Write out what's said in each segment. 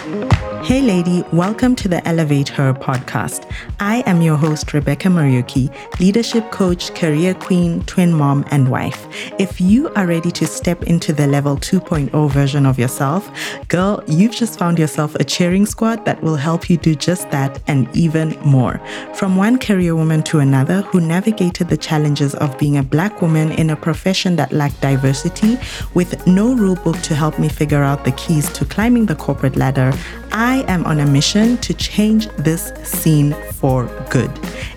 Hey, lady, welcome to the Elevate Her podcast. I am your host, Rebecca Muriuki, leadership coach, career queen, twin mom, and wife. If you are ready to step into the level 2.0 version of yourself, girl, you've just found yourself a cheering squad that will help you do just that and even more. From one career woman to another who navigated the challenges of being a black woman in a profession that lacked diversity with no rule book to help me figure out the keys to climbing the corporate ladder, I am on a mission to change this scene for good.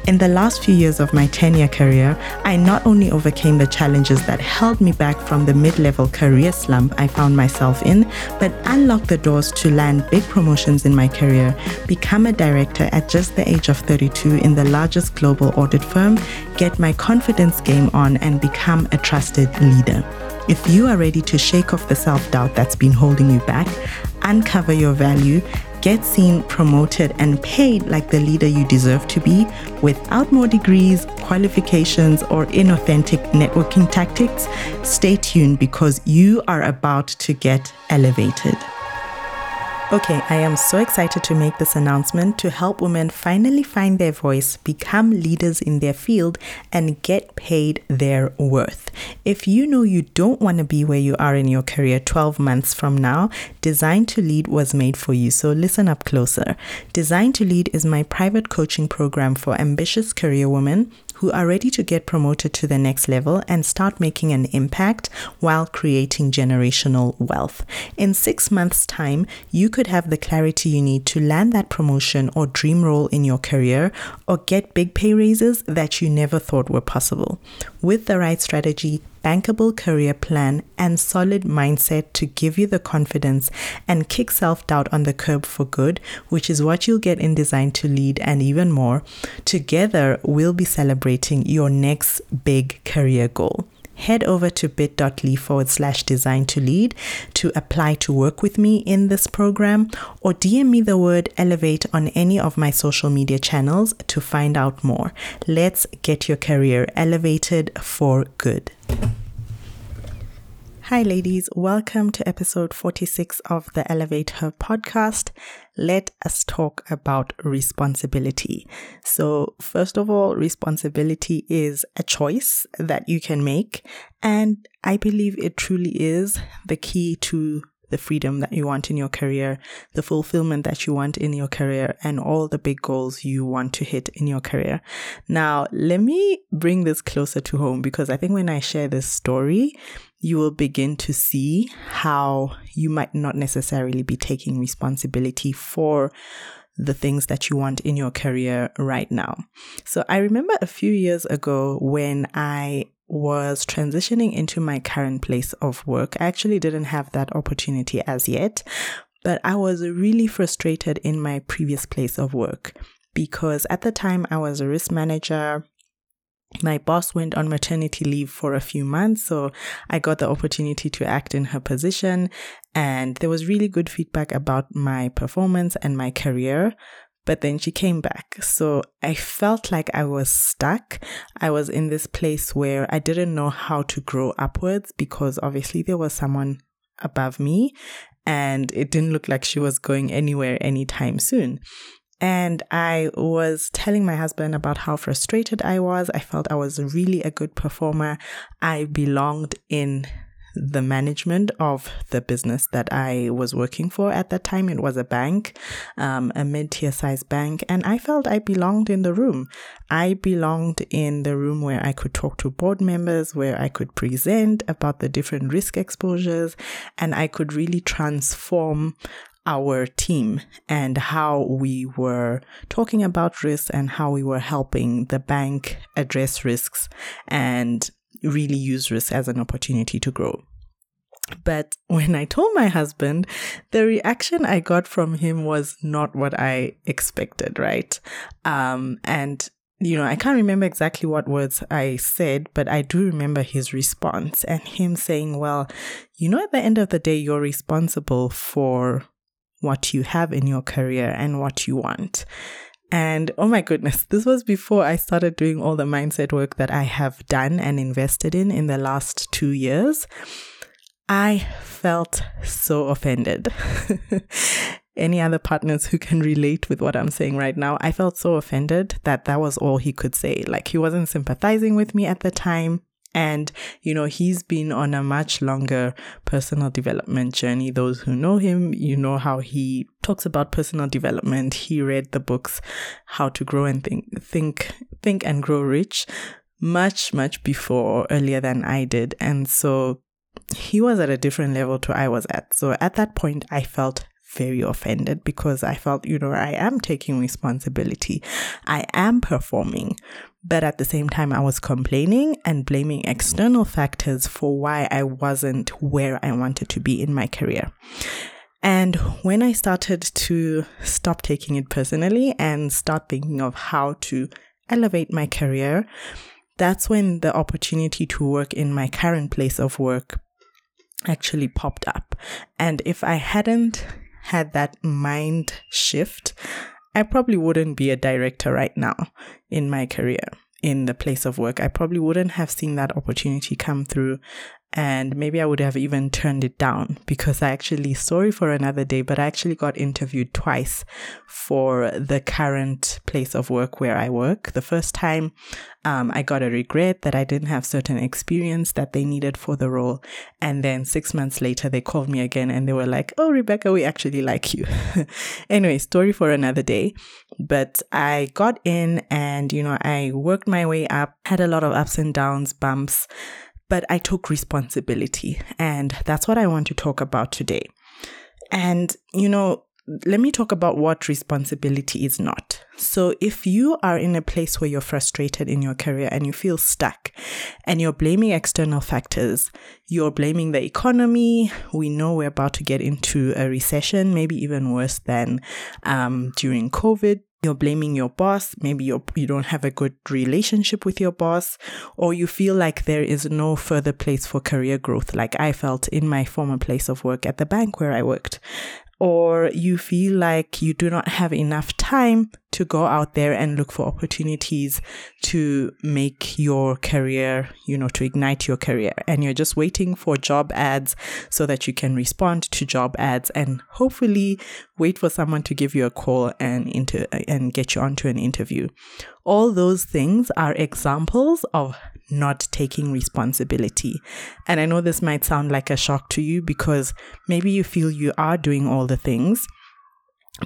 In the last few years of my 10 year career, I not only overcame the challenges that held me back from the mid level career slump I found myself in, but unlocked the doors to land big promotions in my career, become a director at just the age of 32 in the largest global audit firm, get my confidence game on, and become a trusted leader. If you are ready to shake off the self doubt that's been holding you back, uncover your value, get seen, promoted, and paid like the leader you deserve to be without more degrees, qualifications, or inauthentic networking tactics, stay tuned because you are about to get elevated. Okay, I am so excited to make this announcement to help women finally find their voice, become leaders in their field, and get paid their worth. If you know you don't want to be where you are in your career 12 months from now, Design to Lead was made for you, so listen up closer. Design to Lead is my private coaching program for ambitious career women who are ready to get promoted to the next level and start making an impact while creating generational wealth. In six months' time, you could have the clarity you need to land that promotion or dream role in your career or get big pay raises that you never thought were possible. With the right strategy, bankable career plan, and solid mindset to give you the confidence and kick self doubt on the curb for good, which is what you'll get in Design to Lead and even more. Together, we'll be celebrating your next big career goal head over to bit.ly forward slash design to lead to apply to work with me in this program or DM me the word elevate on any of my social media channels to find out more. Let's get your career elevated for good. Hi, ladies. Welcome to episode 46 of the Elevate Her podcast. Let us talk about responsibility. So, first of all, responsibility is a choice that you can make. And I believe it truly is the key to the freedom that you want in your career, the fulfillment that you want in your career, and all the big goals you want to hit in your career. Now, let me bring this closer to home because I think when I share this story, you will begin to see how you might not necessarily be taking responsibility for the things that you want in your career right now. So I remember a few years ago when I was transitioning into my current place of work. I actually didn't have that opportunity as yet, but I was really frustrated in my previous place of work because at the time I was a risk manager. My boss went on maternity leave for a few months, so I got the opportunity to act in her position. And there was really good feedback about my performance and my career but then she came back. So I felt like I was stuck. I was in this place where I didn't know how to grow upwards because obviously there was someone above me and it didn't look like she was going anywhere anytime soon. And I was telling my husband about how frustrated I was. I felt I was really a good performer. I belonged in the management of the business that I was working for at that time. It was a bank, um, a mid tier size bank, and I felt I belonged in the room. I belonged in the room where I could talk to board members, where I could present about the different risk exposures, and I could really transform our team and how we were talking about risks and how we were helping the bank address risks and really use risk as an opportunity to grow. But when I told my husband, the reaction I got from him was not what I expected, right? Um, and you know, I can't remember exactly what words I said, but I do remember his response and him saying, Well, you know, at the end of the day, you're responsible for what you have in your career and what you want. And oh my goodness, this was before I started doing all the mindset work that I have done and invested in in the last two years. I felt so offended. any other partners who can relate with what I'm saying right now. I felt so offended that that was all he could say. Like he wasn't sympathizing with me at the time. And, you know, he's been on a much longer personal development journey. Those who know him, you know how he talks about personal development. He read the books, How to Grow and Think, Think, Think and Grow Rich much, much before earlier than I did. And so he was at a different level to I was at. So at that point, I felt very offended because I felt, you know, I am taking responsibility. I am performing. But at the same time, I was complaining and blaming external factors for why I wasn't where I wanted to be in my career. And when I started to stop taking it personally and start thinking of how to elevate my career, that's when the opportunity to work in my current place of work actually popped up. And if I hadn't had that mind shift, I probably wouldn't be a director right now in my career in the place of work. I probably wouldn't have seen that opportunity come through and maybe I would have even turned it down because I actually, sorry for another day, but I actually got interviewed twice for the current place of work where I work. The first time, um, I got a regret that I didn't have certain experience that they needed for the role. And then six months later, they called me again and they were like, Oh, Rebecca, we actually like you. anyway, story for another day. But I got in and, you know, I worked my way up, had a lot of ups and downs, bumps but I took responsibility. And that's what I want to talk about today. And, you know, let me talk about what responsibility is not. So, if you are in a place where you're frustrated in your career and you feel stuck and you're blaming external factors, you're blaming the economy. We know we're about to get into a recession, maybe even worse than um, during COVID you're blaming your boss, maybe you you don't have a good relationship with your boss, or you feel like there is no further place for career growth, like I felt in my former place of work at the bank where I worked or you feel like you do not have enough time to go out there and look for opportunities to make your career, you know, to ignite your career. And you're just waiting for job ads so that you can respond to job ads and hopefully wait for someone to give you a call and inter- and get you onto an interview. All those things are examples of not taking responsibility. And I know this might sound like a shock to you because maybe you feel you are doing all the things.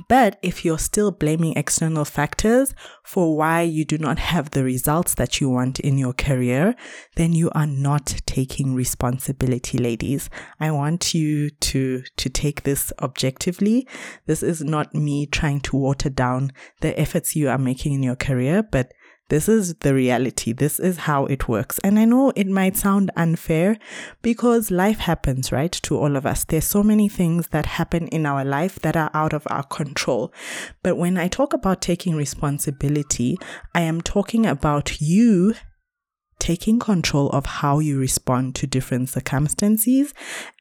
But if you're still blaming external factors for why you do not have the results that you want in your career, then you are not taking responsibility, ladies. I want you to, to take this objectively. This is not me trying to water down the efforts you are making in your career, but this is the reality. This is how it works. And I know it might sound unfair because life happens, right? To all of us. There's so many things that happen in our life that are out of our control. But when I talk about taking responsibility, I am talking about you taking control of how you respond to different circumstances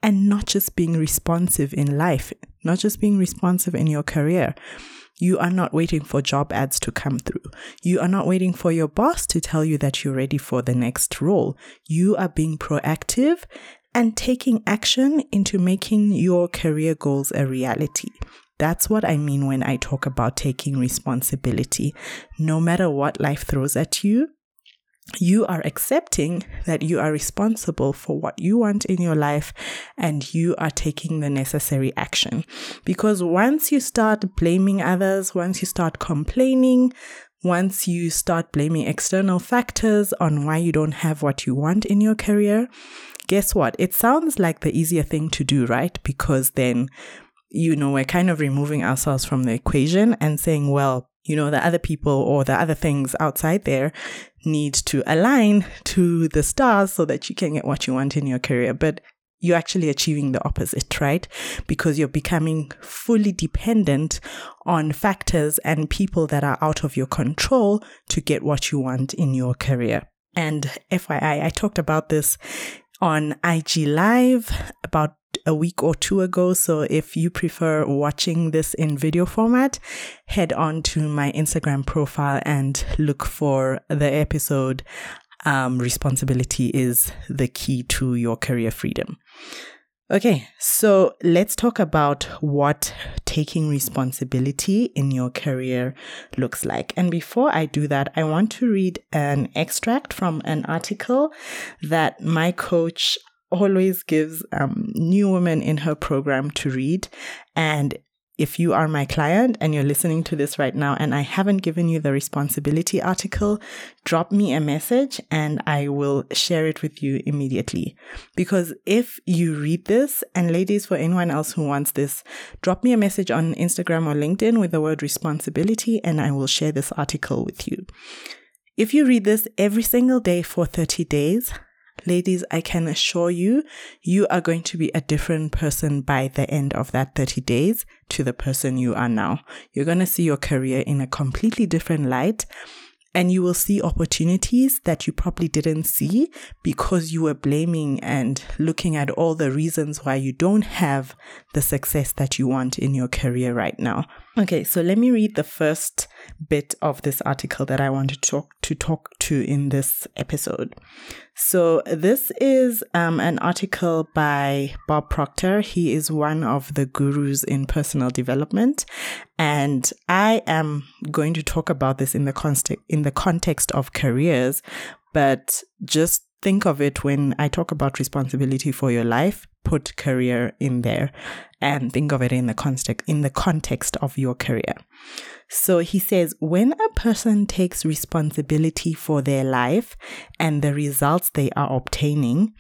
and not just being responsive in life, not just being responsive in your career. You are not waiting for job ads to come through. You are not waiting for your boss to tell you that you're ready for the next role. You are being proactive and taking action into making your career goals a reality. That's what I mean when I talk about taking responsibility. No matter what life throws at you, you are accepting that you are responsible for what you want in your life and you are taking the necessary action. Because once you start blaming others, once you start complaining, once you start blaming external factors on why you don't have what you want in your career, guess what? It sounds like the easier thing to do, right? Because then, you know, we're kind of removing ourselves from the equation and saying, well, you know, the other people or the other things outside there need to align to the stars so that you can get what you want in your career. But you're actually achieving the opposite, right? Because you're becoming fully dependent on factors and people that are out of your control to get what you want in your career. And FYI, I talked about this on IG Live about a week or two ago. So if you prefer watching this in video format, head on to my Instagram profile and look for the episode. Um, responsibility is the key to your career freedom. Okay, so let's talk about what taking responsibility in your career looks like. And before I do that, I want to read an extract from an article that my coach always gives um, new women in her program to read. And if you are my client and you're listening to this right now and I haven't given you the responsibility article, drop me a message and I will share it with you immediately. Because if you read this, and ladies, for anyone else who wants this, drop me a message on Instagram or LinkedIn with the word responsibility and I will share this article with you. If you read this every single day for 30 days, ladies, I can assure you, you are going to be a different person by the end of that 30 days to the person you are now. You're going to see your career in a completely different light and you will see opportunities that you probably didn't see because you were blaming and looking at all the reasons why you don't have the success that you want in your career right now. Okay, so let me read the first bit of this article that I want to talk to talk to in this episode. So this is um, an article by Bob Proctor. He is one of the gurus in personal development, and I am going to talk about this in the context in the context of careers, but just think of it when I talk about responsibility for your life, put career in there and think of it in the context in the context of your career. So he says when a person takes responsibility for their life and the results they are obtaining,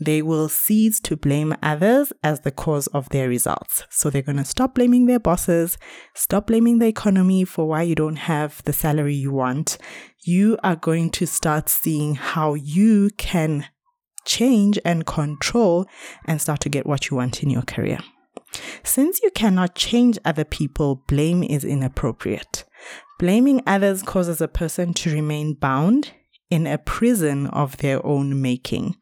they will cease to blame others as the cause of their results. So they're going to stop blaming their bosses, stop blaming the economy for why you don't have the salary you want. You are going to start seeing how you can change and control and start to get what you want in your career. Since you cannot change other people, blame is inappropriate. Blaming others causes a person to remain bound in a prison of their own making.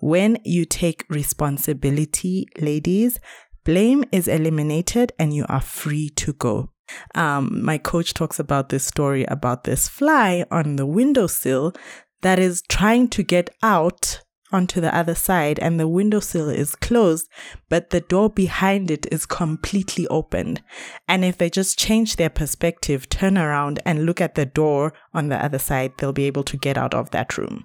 When you take responsibility, ladies, blame is eliminated and you are free to go. Um, my coach talks about this story about this fly on the windowsill that is trying to get out onto the other side and the windowsill is closed, but the door behind it is completely opened. And if they just change their perspective, turn around and look at the door on the other side, they'll be able to get out of that room.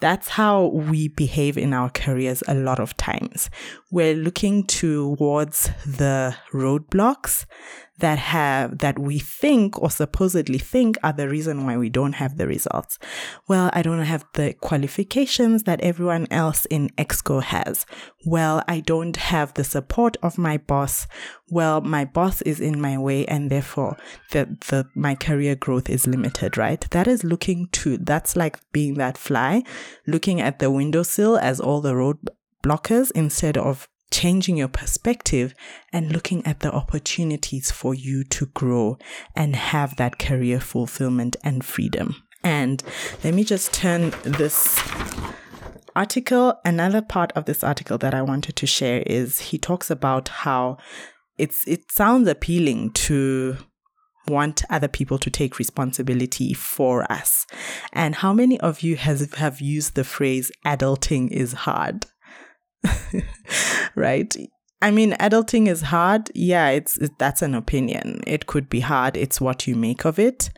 That's how we behave in our careers a lot of times. We're looking towards the roadblocks that have that we think or supposedly think are the reason why we don't have the results. Well, I don't have the qualifications that everyone else in Exco has. Well, I don't have the support of my boss. Well, my boss is in my way and therefore the, the my career growth is limited, right? That is looking to that's like being that fly, looking at the windowsill as all the road blockers instead of changing your perspective and looking at the opportunities for you to grow and have that career fulfillment and freedom. And let me just turn this article. Another part of this article that I wanted to share is he talks about how it's it sounds appealing to want other people to take responsibility for us. And how many of you has have used the phrase adulting is hard? right? I mean, adulting is hard. Yeah, it's it, that's an opinion. It could be hard. It's what you make of it.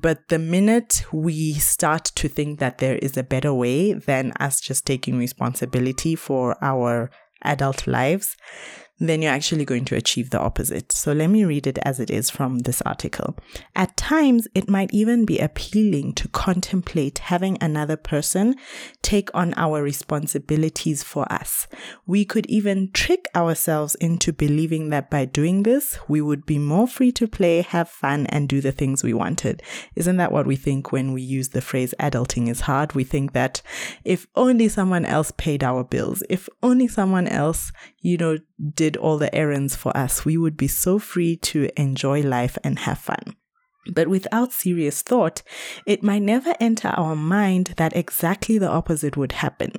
But the minute we start to think that there is a better way than us just taking responsibility for our adult lives, then you're actually going to achieve the opposite. So let me read it as it is from this article. At times, it might even be appealing to contemplate having another person take on our responsibilities for us. We could even trick ourselves into believing that by doing this, we would be more free to play, have fun, and do the things we wanted. Isn't that what we think when we use the phrase adulting is hard? We think that if only someone else paid our bills, if only someone else, you know, did all the errands for us, we would be so free to enjoy life and have fun. But without serious thought, it might never enter our mind that exactly the opposite would happen.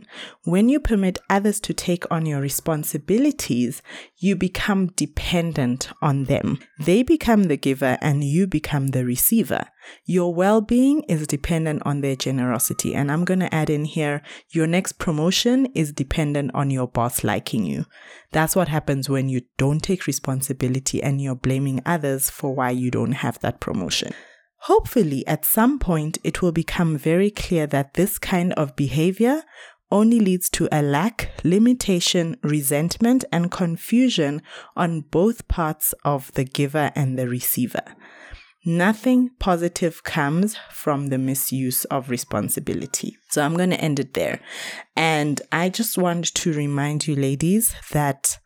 When you permit others to take on your responsibilities, you become dependent on them. They become the giver and you become the receiver. Your well being is dependent on their generosity. And I'm going to add in here your next promotion is dependent on your boss liking you. That's what happens when you don't take responsibility and you're blaming others for why you don't have that promotion. Hopefully, at some point, it will become very clear that this kind of behavior only leads to a lack, limitation, resentment, and confusion on both parts of the giver and the receiver. Nothing positive comes from the misuse of responsibility. So I'm going to end it there. And I just want to remind you, ladies, that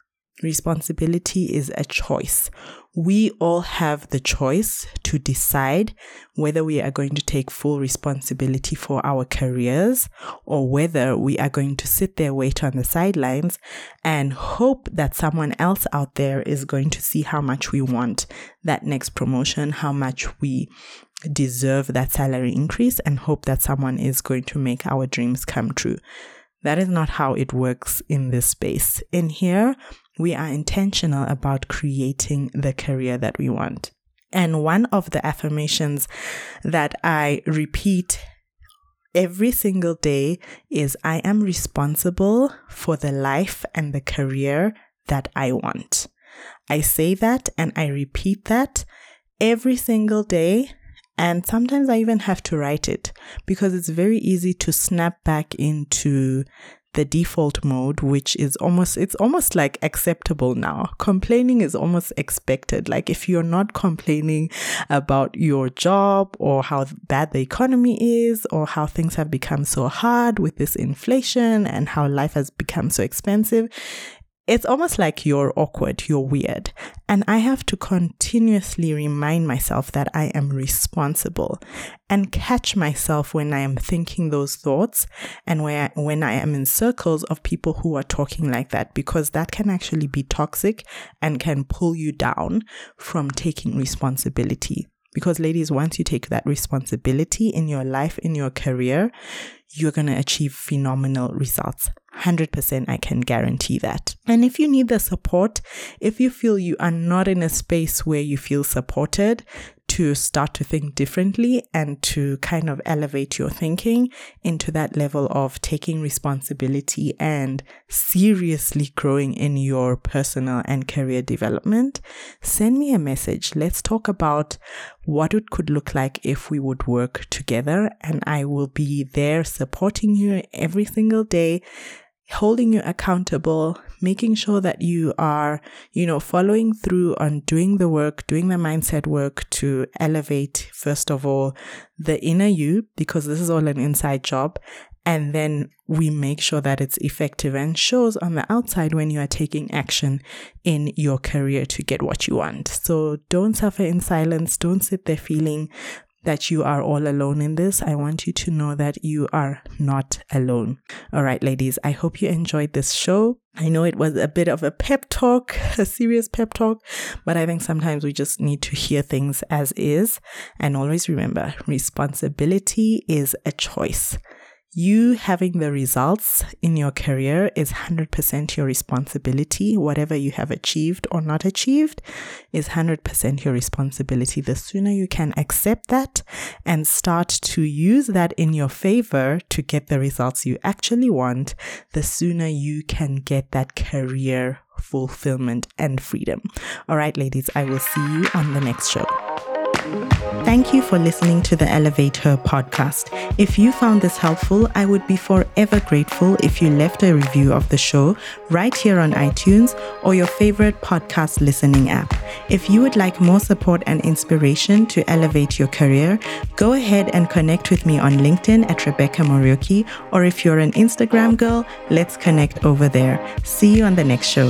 responsibility is a choice we all have the choice to decide whether we are going to take full responsibility for our careers or whether we are going to sit there, wait on the sidelines, and hope that someone else out there is going to see how much we want that next promotion, how much we deserve that salary increase, and hope that someone is going to make our dreams come true. That is not how it works in this space. In here, we are intentional about creating the career that we want. And one of the affirmations that I repeat every single day is I am responsible for the life and the career that I want. I say that and I repeat that every single day. And sometimes I even have to write it because it's very easy to snap back into the default mode, which is almost, it's almost like acceptable now. Complaining is almost expected. Like if you're not complaining about your job or how bad the economy is or how things have become so hard with this inflation and how life has become so expensive, it's almost like you're awkward, you're weird. And I have to continuously remind myself that I am responsible and catch myself when I am thinking those thoughts and when I, when I am in circles of people who are talking like that, because that can actually be toxic and can pull you down from taking responsibility. Because, ladies, once you take that responsibility in your life, in your career, you're going to achieve phenomenal results. 100% I can guarantee that. And if you need the support, if you feel you are not in a space where you feel supported, to start to think differently and to kind of elevate your thinking into that level of taking responsibility and seriously growing in your personal and career development, send me a message. Let's talk about what it could look like if we would work together. And I will be there supporting you every single day holding you accountable, making sure that you are, you know, following through on doing the work, doing the mindset work to elevate, first of all, the inner you, because this is all an inside job. And then we make sure that it's effective and shows on the outside when you are taking action in your career to get what you want. So don't suffer in silence. Don't sit there feeling that you are all alone in this. I want you to know that you are not alone. All right, ladies, I hope you enjoyed this show. I know it was a bit of a pep talk, a serious pep talk, but I think sometimes we just need to hear things as is. And always remember responsibility is a choice you having the results in your career is 100% your responsibility. Whatever you have achieved or not achieved is 100% your responsibility. The sooner you can accept that and start to use that in your favor to get the results you actually want, the sooner you can get that career fulfillment and freedom. All right, ladies, I will see you on the next show. Thank you for listening to the Elevate Her podcast. If you found this helpful, I would be forever grateful if you left a review of the show right here on iTunes or your favorite podcast listening app. If you would like more support and inspiration to elevate your career, go ahead and connect with me on LinkedIn at Rebecca Muriuki, or if you're an Instagram girl, let's connect over there. See you on the next show.